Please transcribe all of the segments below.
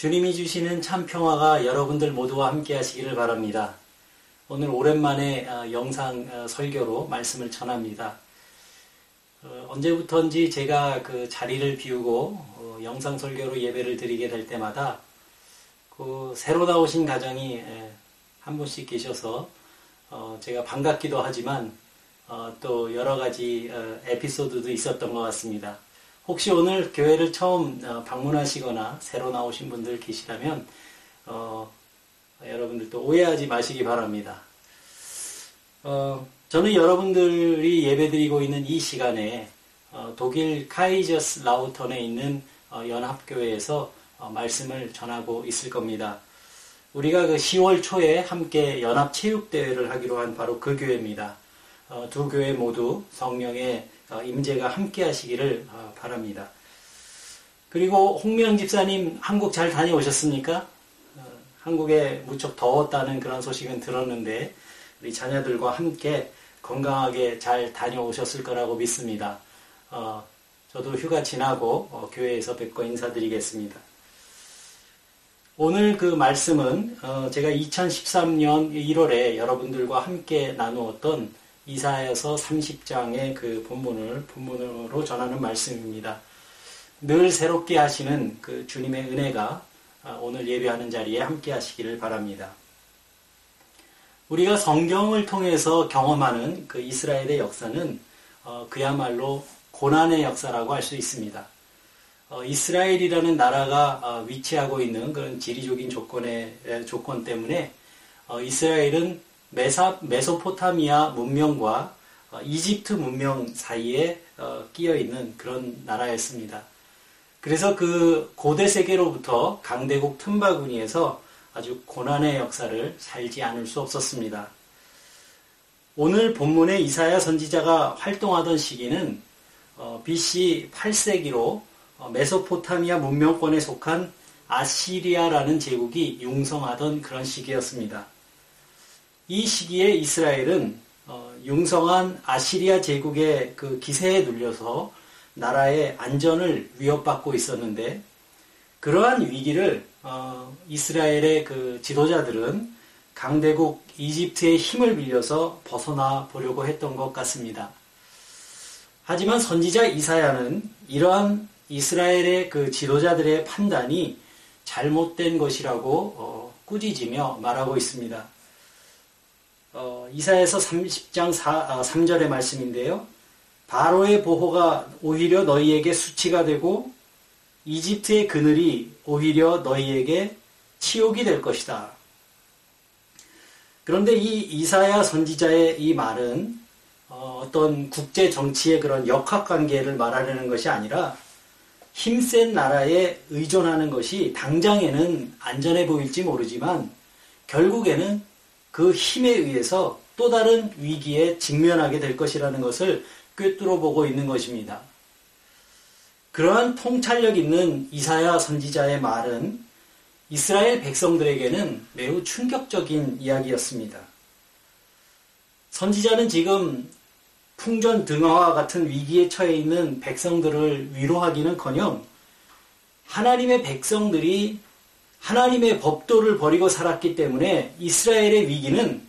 주님이 주시는 참 평화가 여러분들 모두와 함께 하시기를 바랍니다. 오늘 오랜만에 어, 영상 어, 설교로 말씀을 전합니다. 어, 언제부턴지 제가 그 자리를 비우고 영상 설교로 예배를 드리게 될 때마다 그 새로 나오신 가정이 한 분씩 계셔서 제가 반갑기도 하지만 또 여러 가지 에피소드도 있었던 것 같습니다. 혹시 오늘 교회를 처음 방문하시거나 새로 나오신 분들 계시다면 여러분들도 오해하지 마시기 바랍니다. 어, 저는 여러분들이 예배드리고 있는 이 시간에 어, 독일 카이저스 라우턴에 있는 어, 연합교회에서 어, 말씀을 전하고 있을 겁니다. 우리가 그 10월 초에 함께 연합체육대회를 하기로 한 바로 그 교회입니다. 어, 두 교회 모두 성령의 어, 임재가 함께 하시기를 바랍니다. 그리고 홍명 집사님 한국 잘 다녀오셨습니까? 한국에 무척 더웠다는 그런 소식은 들었는데 우리 자녀들과 함께 건강하게 잘 다녀오셨을 거라고 믿습니다. 어, 저도 휴가 지나고 어, 교회에서 뵙고 인사드리겠습니다. 오늘 그 말씀은 어, 제가 2013년 1월에 여러분들과 함께 나누었던 이사야서 30장의 그 본문을 본문으로 전하는 말씀입니다. 늘 새롭게 하시는 그 주님의 은혜가 아, 오늘 예배하는 자리에 함께 하시기를 바랍니다. 우리가 성경을 통해서 경험하는 그 이스라엘의 역사는 어, 그야말로 고난의 역사라고 할 수 있습니다. 어, 이스라엘이라는 나라가 어, 위치하고 있는 그런 지리적인 조건의 조건 때문에 어, 이스라엘은 메사, 메소포타미아 문명과 어, 이집트 문명 사이에 어, 끼어 있는 그런 나라였습니다. 그래서 그 고대 세계로부터 강대국 틈바구니에서 아주 고난의 역사를 살지 않을 수 없었습니다. 오늘 본문의 이사야 선지자가 활동하던 시기는 어, BC 8세기로 어, 메소포타미아 문명권에 속한 아시리아라는 제국이 융성하던 그런 시기였습니다. 이 시기에 이스라엘은 어, 융성한 아시리아 제국의 그 기세에 눌려서 나라의 안전을 위협받고 있었는데 그러한 위기를 어, 이스라엘의 그 지도자들은 강대국 이집트의 힘을 빌려서 벗어나 보려고 했던 것 같습니다. 하지만 선지자 이사야는 이러한 이스라엘의 그 지도자들의 판단이 잘못된 것이라고 어, 꾸짖으며 말하고 있습니다. 어, 이사에서 30장 4, 아, 3절의 말씀인데요. 바로의 보호가 오히려 너희에게 수치가 되고 이집트의 그늘이 오히려 너희에게 치욕이 될 것이다. 그런데 이 이사야 선지자의 이 말은 어, 어떤 국제 정치의 그런 역학 관계를 말하려는 것이 아니라 힘센 나라에 의존하는 것이 당장에는 안전해 보일지 모르지만 결국에는 그 힘에 의해서 또 다른 위기에 직면하게 될 것이라는 것을 꿰뚫어 보고 있는 것입니다. 그러한 통찰력 있는 이사야 선지자의 말은 이스라엘 백성들에게는 매우 충격적인 이야기였습니다. 선지자는 지금 풍전 등화와 같은 위기에 처해 있는 백성들을 위로하기는 커녕 하나님의 백성들이 하나님의 법도를 버리고 살았기 때문에 이스라엘의 위기는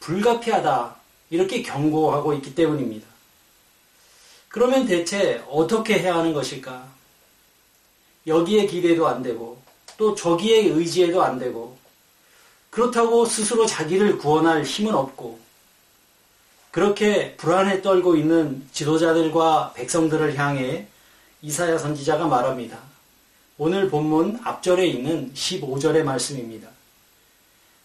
불가피하다. 이렇게 경고하고 있기 때문입니다. 그러면 대체 어떻게 해야 하는 것일까? 여기에 기대도 안 되고 또 저기에 의지해도 안 되고 그렇다고 스스로 자기를 구원할 힘은 없고 그렇게 불안에 떨고 있는 지도자들과 백성들을 향해 이사야 선지자가 말합니다. 오늘 본문 앞절에 있는 15절의 말씀입니다.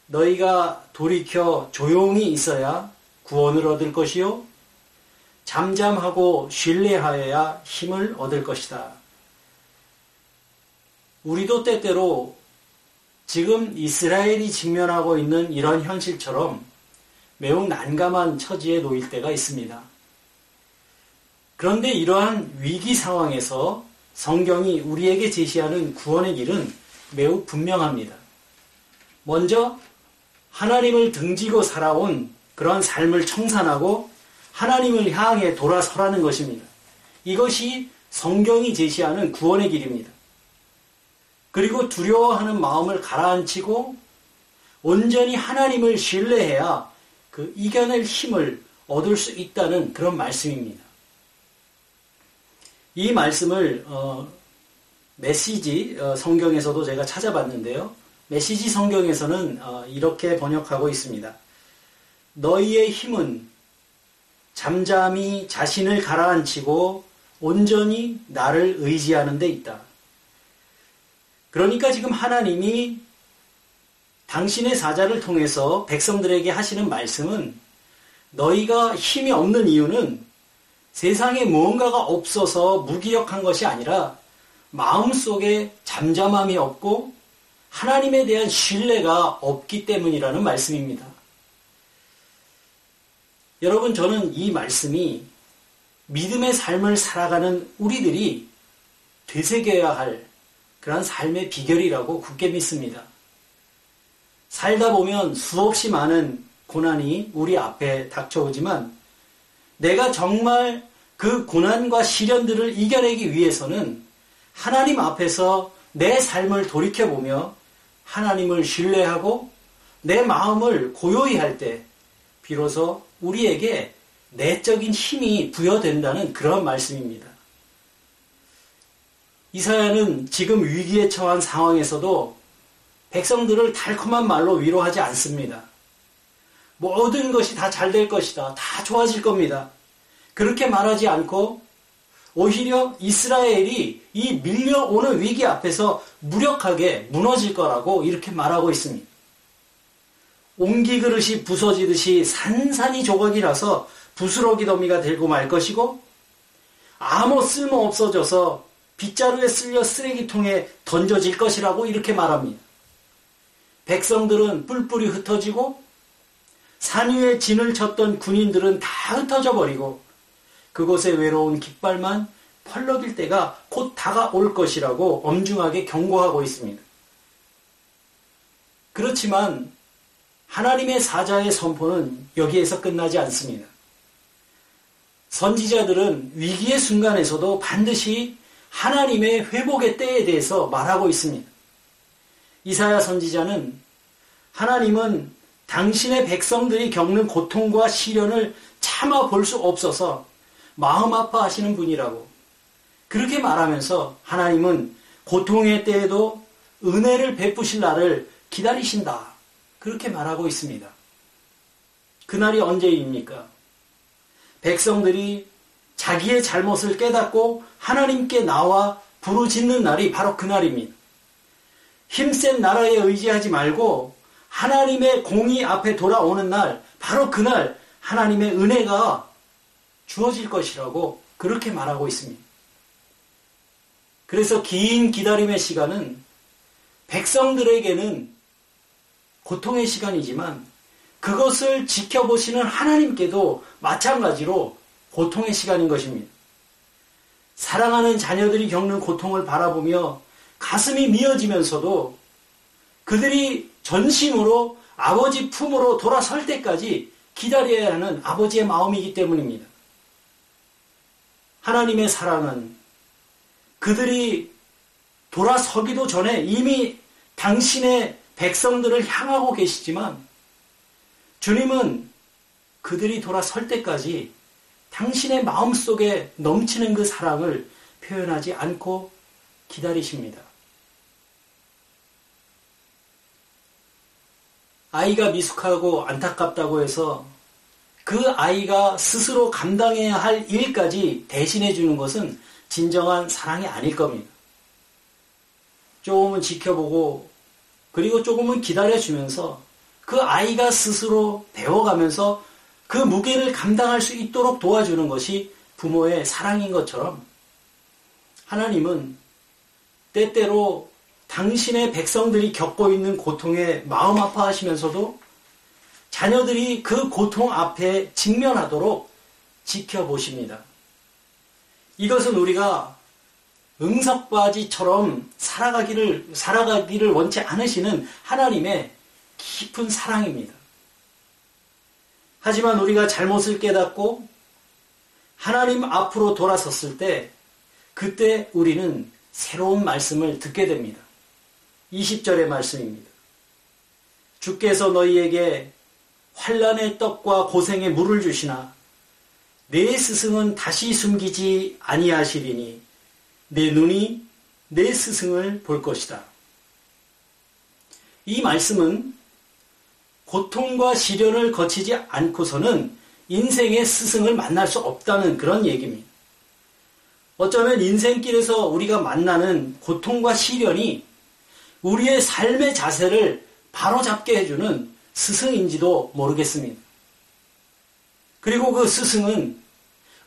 너희가 돌이켜 조용히 있어야 구원을 얻을 것이요 잠잠하고 신뢰하여야 힘을 얻을 것이다. 우리도 때때로 지금 이스라엘이 직면하고 있는 이런 현실처럼 매우 난감한 처지에 놓일 때가 있습니다. 그런데 이러한 위기 상황에서 성경이 우리에게 제시하는 구원의 길은 매우 분명합니다. 먼저 하나님을 등지고 살아온 그런 삶을 청산하고 하나님을 향해 돌아서라는 것입니다. 이것이 성경이 제시하는 구원의 길입니다. 그리고 두려워하는 마음을 가라앉히고 온전히 하나님을 신뢰해야 그 이겨낼 힘을 얻을 수 있다는 그런 말씀입니다. 이 말씀을 어, 메시지 어, 성경에서도 제가 찾아봤는데요. 메시지 성경에서는 어, 이렇게 번역하고 있습니다. 너희의 힘은 잠잠히 자신을 가라앉히고 온전히 나를 의지하는 데 있다. 그러니까 지금 하나님이 당신의 사자를 통해서 백성들에게 하시는 말씀은 너희가 힘이 없는 이유는 세상에 무언가가 없어서 무기력한 것이 아니라 마음속에 잠잠함이 없고 하나님에 대한 신뢰가 없기 때문이라는 말씀입니다. 여러분, 저는 이 말씀이 믿음의 삶을 살아가는 우리들이 되새겨야 할 그러한 삶의 비결이라고 굳게 믿습니다. 살다 보면 수없이 많은 고난이 우리 앞에 닥쳐오지만 내가 정말 그 고난과 시련들을 이겨내기 위해서는 하나님 앞에서 내 삶을 돌이켜보며 하나님을 신뢰하고 내 마음을 고요히 할 때 비로소 우리에게 내적인 힘이 부여된다는 그런 말씀입니다. 이사야는 지금 위기에 처한 상황에서도 백성들을 달콤한 말로 위로하지 않습니다. 모든 것이 다 잘 될 것이다. 다 좋아질 겁니다. 그렇게 말하지 않고 오히려 이스라엘이 이 밀려오는 위기 앞에서 무력하게 무너질 거라고 이렇게 말하고 있습니다. 옹기 그릇이 부서지듯이 산산이 조각이 나서 부스러기 더미가 되고 말 것이고 아무 쓸모 없어져서 빗자루에 쓸려 쓰레기통에 던져질 것이라고 이렇게 말합니다. 백성들은 뿔뿔이 흩어지고 산 위에 진을 쳤던 군인들은 다 흩어져 버리고 그곳에 외로운 깃발만 펄럭일 때가 곧 다가올 것이라고 엄중하게 경고하고 있습니다. 그렇지만 하나님의 사자의 선포는 여기에서 끝나지 않습니다. 선지자들은 위기의 순간에서도 반드시 하나님의 회복의 때에 대해서 말하고 있습니다. 이사야 선지자는 하나님은 당신의 백성들이 겪는 고통과 시련을 참아 볼 수 없어서 마음 아파하시는 분이라고 그렇게 말하면서 하나님은 고통의 때에도 은혜를 베푸실 날을 기다리신다. 그렇게 말하고 있습니다. 그날이 언제입니까? 백성들이 자기의 잘못을 깨닫고 하나님께 나와 부르짖는 날이 바로 그날입니다. 힘센 나라에 의지하지 말고 하나님의 공의 앞에 돌아오는 날, 바로 그날 하나님의 은혜가 주어질 것이라고 그렇게 말하고 있습니다. 그래서 긴 기다림의 시간은 백성들에게는 고통의 시간이지만 그것을 지켜보시는 하나님께도 마찬가지로 고통의 시간인 것입니다. 사랑하는 자녀들이 겪는 고통을 바라보며 가슴이 미어지면서도 그들이 전심으로 아버지 품으로 돌아설 때까지 기다려야 하는 아버지의 마음이기 때문입니다. 하나님의 사랑은 그들이 돌아서기도 전에 이미 당신의 백성들을 향하고 계시지만 주님은 그들이 돌아설 때까지 당신의 마음 속에 넘치는 그 사랑을 표현하지 않고 기다리십니다. 아이가 미숙하고 안타깝다고 해서 그 아이가 스스로 감당해야 할 일까지 대신해 주는 것은 진정한 사랑이 아닐 겁니다. 조금은 지켜보고 그리고 조금은 기다려주면서 그 아이가 스스로 배워가면서 그 무게를 감당할 수 있도록 도와주는 것이 부모의 사랑인 것처럼 하나님은 때때로 당신의 백성들이 겪고 있는 고통에 마음 아파하시면서도 자녀들이 그 고통 앞에 직면하도록 지켜보십니다. 이것은 우리가 응석바지처럼 살아가기를, 살아가기를 원치 않으시는 하나님의 깊은 사랑입니다. 하지만 우리가 잘못을 깨닫고 하나님 앞으로 돌아섰을 때 그때 우리는 새로운 말씀을 듣게 됩니다. 20절의 말씀입니다. 주께서 너희에게 환란의 떡과 고생의 물을 주시나 내 스승은 다시 숨기지 아니하시리니 내 눈이 내 스승을 볼 것이다. 이 말씀은 고통과 시련을 거치지 않고서는 인생의 스승을 만날 수 없다는 그런 얘기입니다. 어쩌면 인생길에서 우리가 만나는 고통과 시련이 우리의 삶의 자세를 바로잡게 해주는 스승인지도 모르겠습니다. 그리고 그 스승은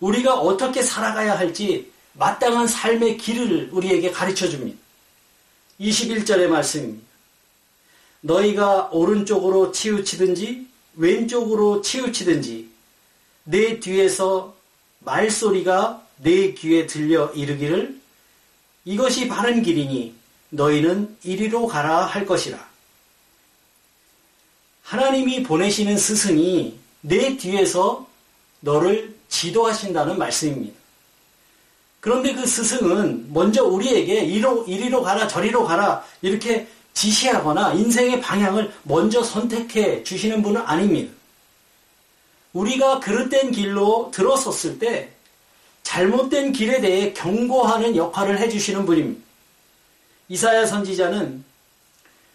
우리가 어떻게 살아가야 할지 마땅한 삶의 길을 우리에게 가르쳐 줍니다. 21절의 말씀입니다. 너희가 오른쪽으로 치우치든지 왼쪽으로 치우치든지 내 뒤에서 말소리가 내 귀에 들려 이르기를 이것이 바른 길이니 너희는 이리로 가라 할 것이라. 하나님이 보내시는 스승이 내 뒤에서 너를 지도하신다는 말씀입니다. 그런데 그 스승은 먼저 우리에게 이리로, 이리로 가라, 저리로 가라, 이렇게 지시하거나 인생의 방향을 먼저 선택해 주시는 분은 아닙니다. 우리가 그릇된 길로 들어섰을 때 잘못된 길에 대해 경고하는 역할을 해주시는 분입니다. 이사야 선지자는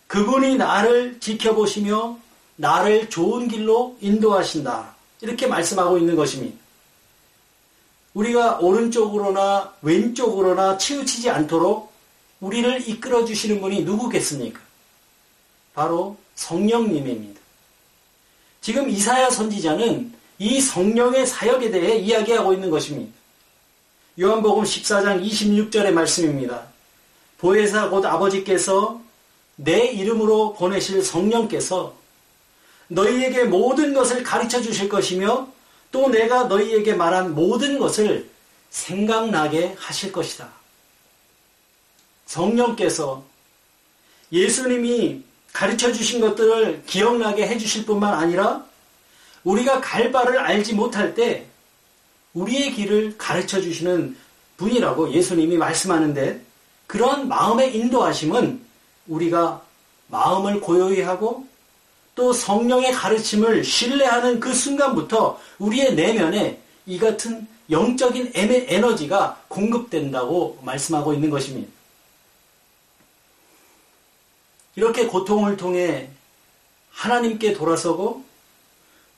그분이 나를 지켜보시며 나를 좋은 길로 인도하신다. 이렇게 말씀하고 있는 것입니다. 우리가 오른쪽으로나 왼쪽으로나 치우치지 않도록 우리를 이끌어 주시는 분이 누구겠습니까? 바로 성령님입니다. 지금 이사야 선지자는 이 성령의 사역에 대해 이야기하고 있는 것입니다. 요한복음 14장 26절의 말씀입니다. 보혜사 곧 아버지께서 내 이름으로 보내실 성령께서 너희에게 모든 것을 가르쳐 주실 것이며 또 내가 너희에게 말한 모든 것을 생각나게 하실 것이다. 성령께서 예수님이 가르쳐 주신 것들을 기억나게 해 주실 뿐만 아니라 우리가 갈 바를 알지 못할 때 우리의 길을 가르쳐 주시는 분이라고 예수님이 말씀하는데 그런 마음의 인도하심은 우리가 마음을 고요히 하고 또 성령의 가르침을 신뢰하는 그 순간부터 우리의 내면에 이 같은 영적인 에너지가 공급된다고 말씀하고 있는 것입니다. 이렇게 고통을 통해 하나님께 돌아서고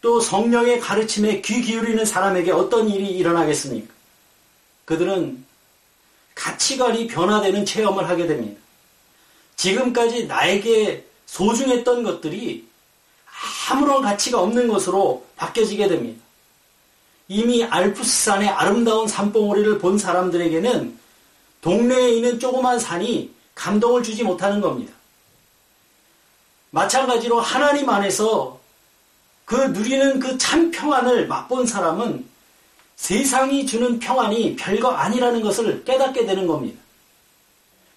또 성령의 가르침에 귀 기울이는 사람에게 어떤 일이 일어나겠습니까? 그들은 가치관이 변화되는 체험을 하게 됩니다. 지금까지 나에게 소중했던 것들이 아무런 가치가 없는 것으로 바뀌어지게 됩니다. 이미 알프스산의 아름다운 산봉우리를 본 사람들에게는 동네에 있는 조그만 산이 감동을 주지 못하는 겁니다. 마찬가지로 하나님 안에서 그 누리는 그 참 평안을 맛본 사람은 세상이 주는 평안이 별거 아니라는 것을 깨닫게 되는 겁니다.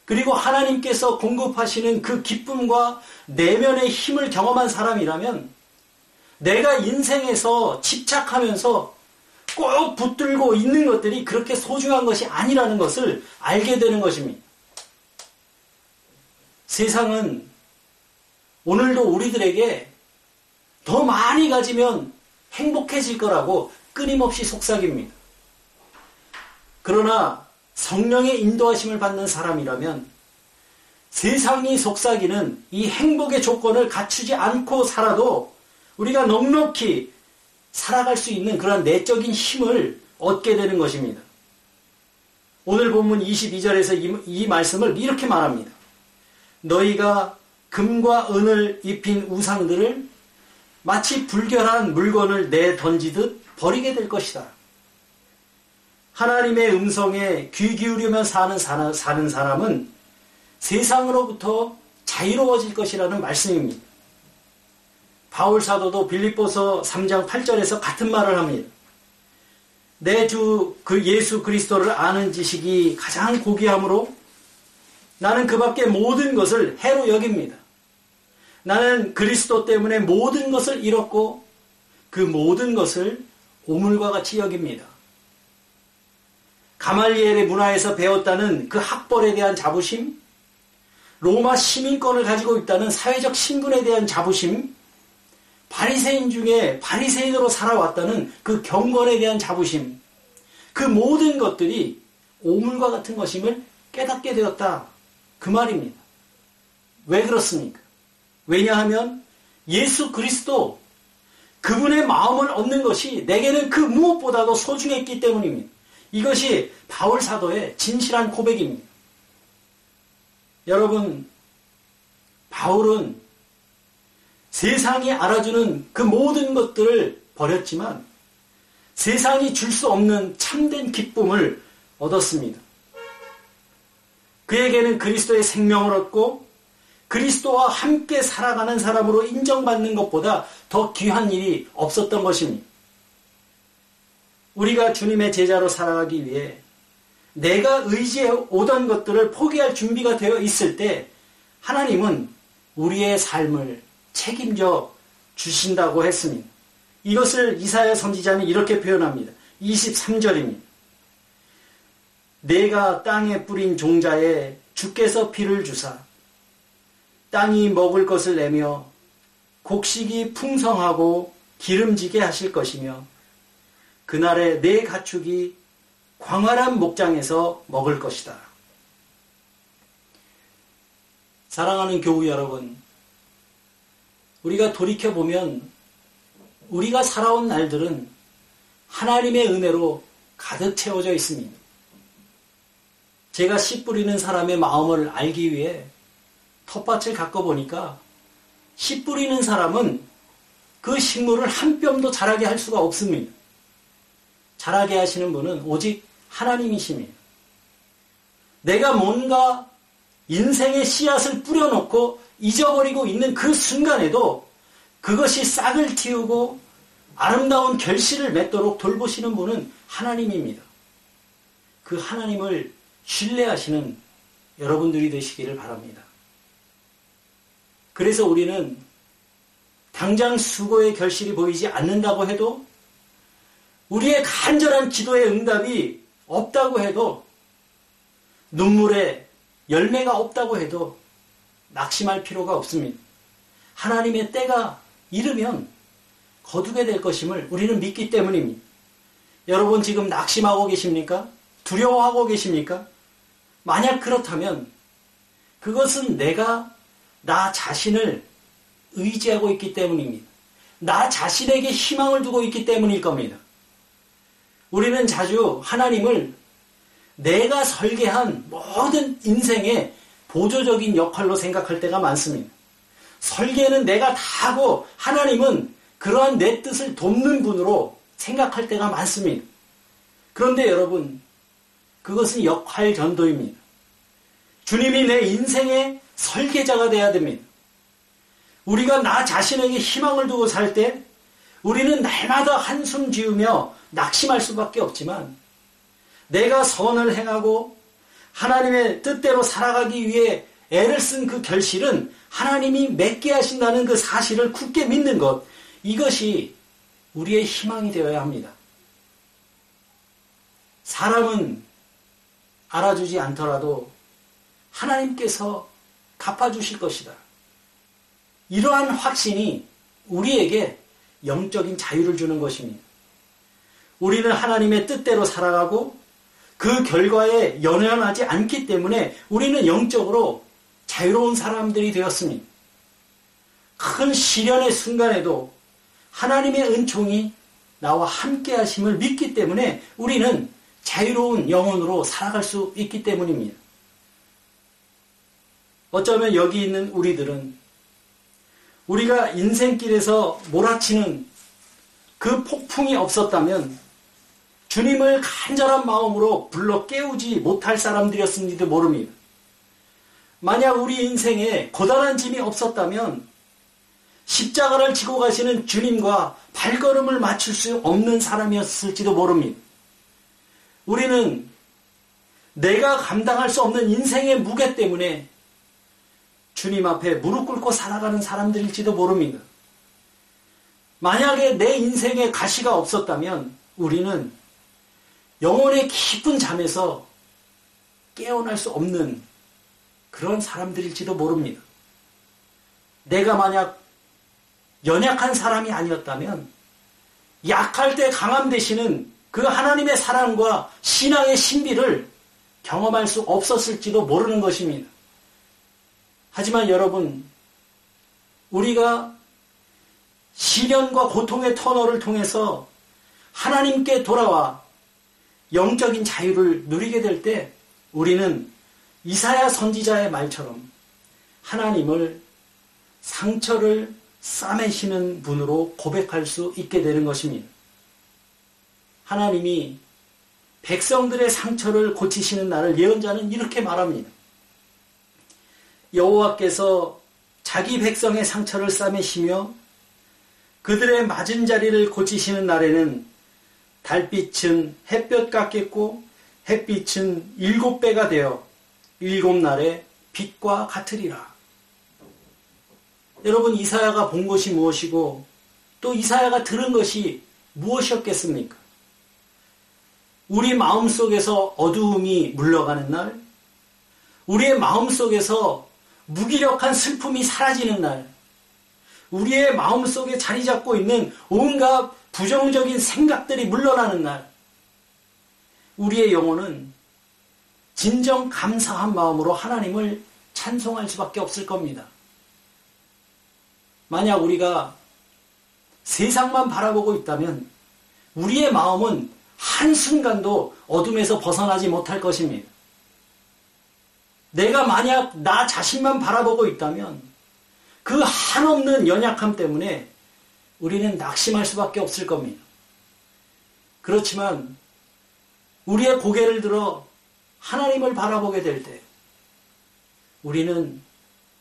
그리고 하나님께서 공급하시는 그 기쁨과 내면의 힘을 경험한 사람이라면 내가 인생에서 집착하면서 꼭 붙들고 있는 것들이 그렇게 소중한 것이 아니라는 것을 알게 되는 것입니다. 세상은 오늘도 우리들에게 더 많이 가지면 행복해질 거라고 끊임없이 속삭입니다. 그러나 성령의 인도하심을 받는 사람이라면 세상이 속삭이는 이 행복의 조건을 갖추지 않고 살아도 우리가 넉넉히 살아갈 수 있는 그런 내적인 힘을 얻게 되는 것입니다. 오늘 본문 22절에서 이, 이 말씀을 이렇게 말합니다. 너희가 금과 은을 입힌 우상들을 마치 불결한 물건을 내 던지듯 버리게 될 것이다. 하나님의 음성에 귀 기울이며 사는, 사는 사람은 세상으로부터 자유로워질 것이라는 말씀입니다. 바울 사도도 빌립보서 3장 8절에서 같은 말을 합니다. 내 주 그 예수 그리스도를 아는 지식이 가장 고귀함으로 나는 그 밖에 모든 것을 해로 여깁니다. 나는 그리스도 때문에 모든 것을 잃었고 그 모든 것을 오물과 같이 여깁니다. 가말리엘의 문화에서 배웠다는 그 학벌에 대한 자부심, 로마 시민권을 가지고 있다는 사회적 신분에 대한 자부심, 바리새인 중에 바리새인으로 살아왔다는 그 경건에 대한 자부심, 그 모든 것들이 오물과 같은 것임을 깨닫게 되었다. 그 말입니다. 왜 그렇습니까? 왜냐하면 예수 그리스도 그분의 마음을 얻는 것이 내게는 그 무엇보다도 소중했기 때문입니다. 이것이 바울 사도의 진실한 고백입니다. 여러분, 바울은 세상이 알아주는 그 모든 것들을 버렸지만 세상이 줄 수 없는 참된 기쁨을 얻었습니다. 그에게는 그리스도의 생명을 얻고 그리스도와 함께 살아가는 사람으로 인정받는 것보다 더 귀한 일이 없었던 것입니다. 우리가 주님의 제자로 살아가기 위해 내가 의지해 오던 것들을 포기할 준비가 되어 있을 때 하나님은 우리의 삶을 책임져 주신다고 했습니다. 이것을 이사야 선지자는 이렇게 표현합니다. 23절입니다. 내가 땅에 뿌린 종자에 주께서 피를 주사 땅이 먹을 것을 내며 곡식이 풍성하고 기름지게 하실 것이며 그날에 내 가축이 광활한 목장에서 먹을 것이다. 사랑하는 교우 여러분, 우리가 돌이켜보면 우리가 살아온 날들은 하나님의 은혜로 가득 채워져 있습니다. 제가 씨 뿌리는 사람의 마음을 알기 위해 텃밭을 갖고 보니까 씨 뿌리는 사람은 그 식물을 한 뼘도 자라게 할 수가 없습니다. 자라게 하시는 분은 오직 하나님이십니다. 내가 뭔가 인생의 씨앗을 뿌려놓고 잊어버리고 있는 그 순간에도 그것이 싹을 틔우고 아름다운 결실을 맺도록 돌보시는 분은 하나님입니다. 그 하나님을 신뢰하시는 여러분들이 되시기를 바랍니다. 그래서 우리는 당장 수고의 결실이 보이지 않는다고 해도 우리의 간절한 기도의 응답이 없다고 해도 눈물에 열매가 없다고 해도 낙심할 필요가 없습니다. 하나님의 때가 이르면 거두게 될 것임을 우리는 믿기 때문입니다. 여러분 지금 낙심하고 계십니까? 두려워하고 계십니까? 만약 그렇다면 그것은 내가 나 자신을 의지하고 있기 때문입니다. 나 자신에게 희망을 두고 있기 때문일 겁니다. 우리는 자주 하나님을 내가 설계한 모든 인생의 보조적인 역할로 생각할 때가 많습니다. 설계는 내가 다 하고 하나님은 그러한 내 뜻을 돕는 분으로 생각할 때가 많습니다. 그런데 여러분, 그것은 역할 전도입니다. 주님이 내 인생의 설계자가 되어야 됩니다. 우리가 나 자신에게 희망을 두고 살 때 우리는 날마다 한숨 지으며 낙심할 수밖에 없지만 내가 선을 행하고 하나님의 뜻대로 살아가기 위해 애를 쓴 그 결실은 하나님이 맺게 하신다는 그 사실을 굳게 믿는 것 이것이 우리의 희망이 되어야 합니다. 사람은 알아주지 않더라도 하나님께서 갚아주실 것이다. 이러한 확신이 우리에게 영적인 자유를 주는 것입니다. 우리는 하나님의 뜻대로 살아가고 그 결과에 연연하지 않기 때문에 우리는 영적으로 자유로운 사람들이 되었습니다. 큰 시련의 순간에도 하나님의 은총이 나와 함께 하심을 믿기 때문에 우리는 자유로운 영혼으로 살아갈 수 있기 때문입니다. 어쩌면 여기 있는 우리들은 우리가 인생길에서 몰아치는 그 폭풍이 없었다면 주님을 간절한 마음으로 불러 깨우지 못할 사람들이었는지도 모릅니다. 만약 우리 인생에 고단한 짐이 없었다면 십자가를 지고 가시는 주님과 발걸음을 맞출 수 없는 사람이었을지도 모릅니다. 우리는 내가 감당할 수 없는 인생의 무게 때문에 주님 앞에 무릎 꿇고 살아가는 사람들일지도 모릅니다. 만약에 내 인생에 가시가 없었다면 우리는 영혼의 깊은 잠에서 깨어날 수 없는 그런 사람들일지도 모릅니다. 내가 만약 연약한 사람이 아니었다면 약할 때 강함 되시는 그 하나님의 사랑과 신앙의 신비를 경험할 수 없었을지도 모르는 것입니다. 하지만 여러분, 우리가 시련과 고통의 터널을 통해서 하나님께 돌아와 영적인 자유를 누리게 될 때 우리는 이사야 선지자의 말처럼 하나님을 상처를 싸매시는 분으로 고백할 수 있게 되는 것입니다. 하나님이 백성들의 상처를 고치시는 날을 예언자는 이렇게 말합니다. 여호와께서 자기 백성의 상처를 싸매시며 그들의 맞은 자리를 고치시는 날에는 달빛은 햇볕 같겠고 햇빛은 일곱 배가 되어 일곱 날에 빛과 같으리라. 여러분 이사야가 본 것이 무엇이고 또 이사야가 들은 것이 무엇이었겠습니까? 우리 마음 속에서 어두움이 물러가는 날, 우리의 마음 속에서 무기력한 슬픔이 사라지는 날, 우리의 마음 속에 자리 잡고 있는 온갖 부정적인 생각들이 물러나는 날, 우리의 영혼은 진정 감사한 마음으로 하나님을 찬송할 수밖에 없을 겁니다. 만약 우리가 세상만 바라보고 있다면 우리의 마음은 한순간도 어둠에서 벗어나지 못할 것입니다. 내가 만약 나 자신만 바라보고 있다면 그 한없는 연약함 때문에 우리는 낙심할 수밖에 없을 겁니다. 그렇지만 우리의 고개를 들어 하나님을 바라보게 될 때 우리는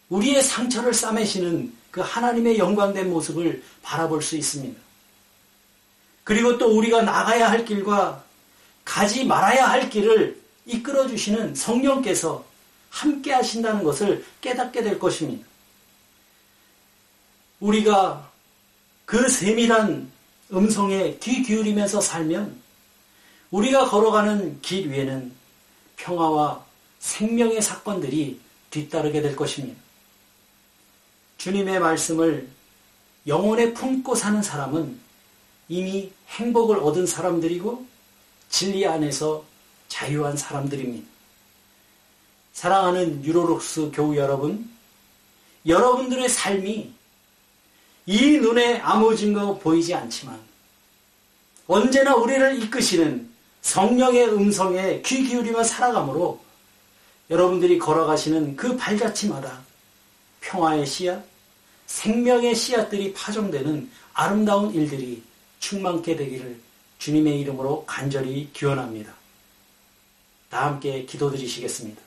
우리의 상처를 싸매시는 그 하나님의 영광된 모습을 바라볼 수 있습니다. 그리고 또 우리가 나가야 할 길과 가지 말아야 할 길을 이끌어 주시는 성령께서 함께 하신다는 것을 깨닫게 될 것입니다. 우리가 그 세밀한 음성에 귀 기울이면서 살면 우리가 걸어가는 길 위에는 평화와 생명의 사건들이 뒤따르게 될 것입니다. 주님의 말씀을 영혼에 품고 사는 사람은 이미 행복을 얻은 사람들이고 진리 안에서 자유한 사람들입니다. 사랑하는 유로록스 교우 여러분, 여러분들의 삶이 이 눈에 아무 증거 보이지 않지만 언제나 우리를 이끄시는 성령의 음성에 귀 기울이며 살아가므로 여러분들이 걸어가시는 그 발자취마다 평화의 씨앗, 생명의 씨앗들이 파종되는 아름다운 일들이 충만케 되기를 주님의 이름으로 간절히 기원합니다. 다 함께 기도드리시겠습니다.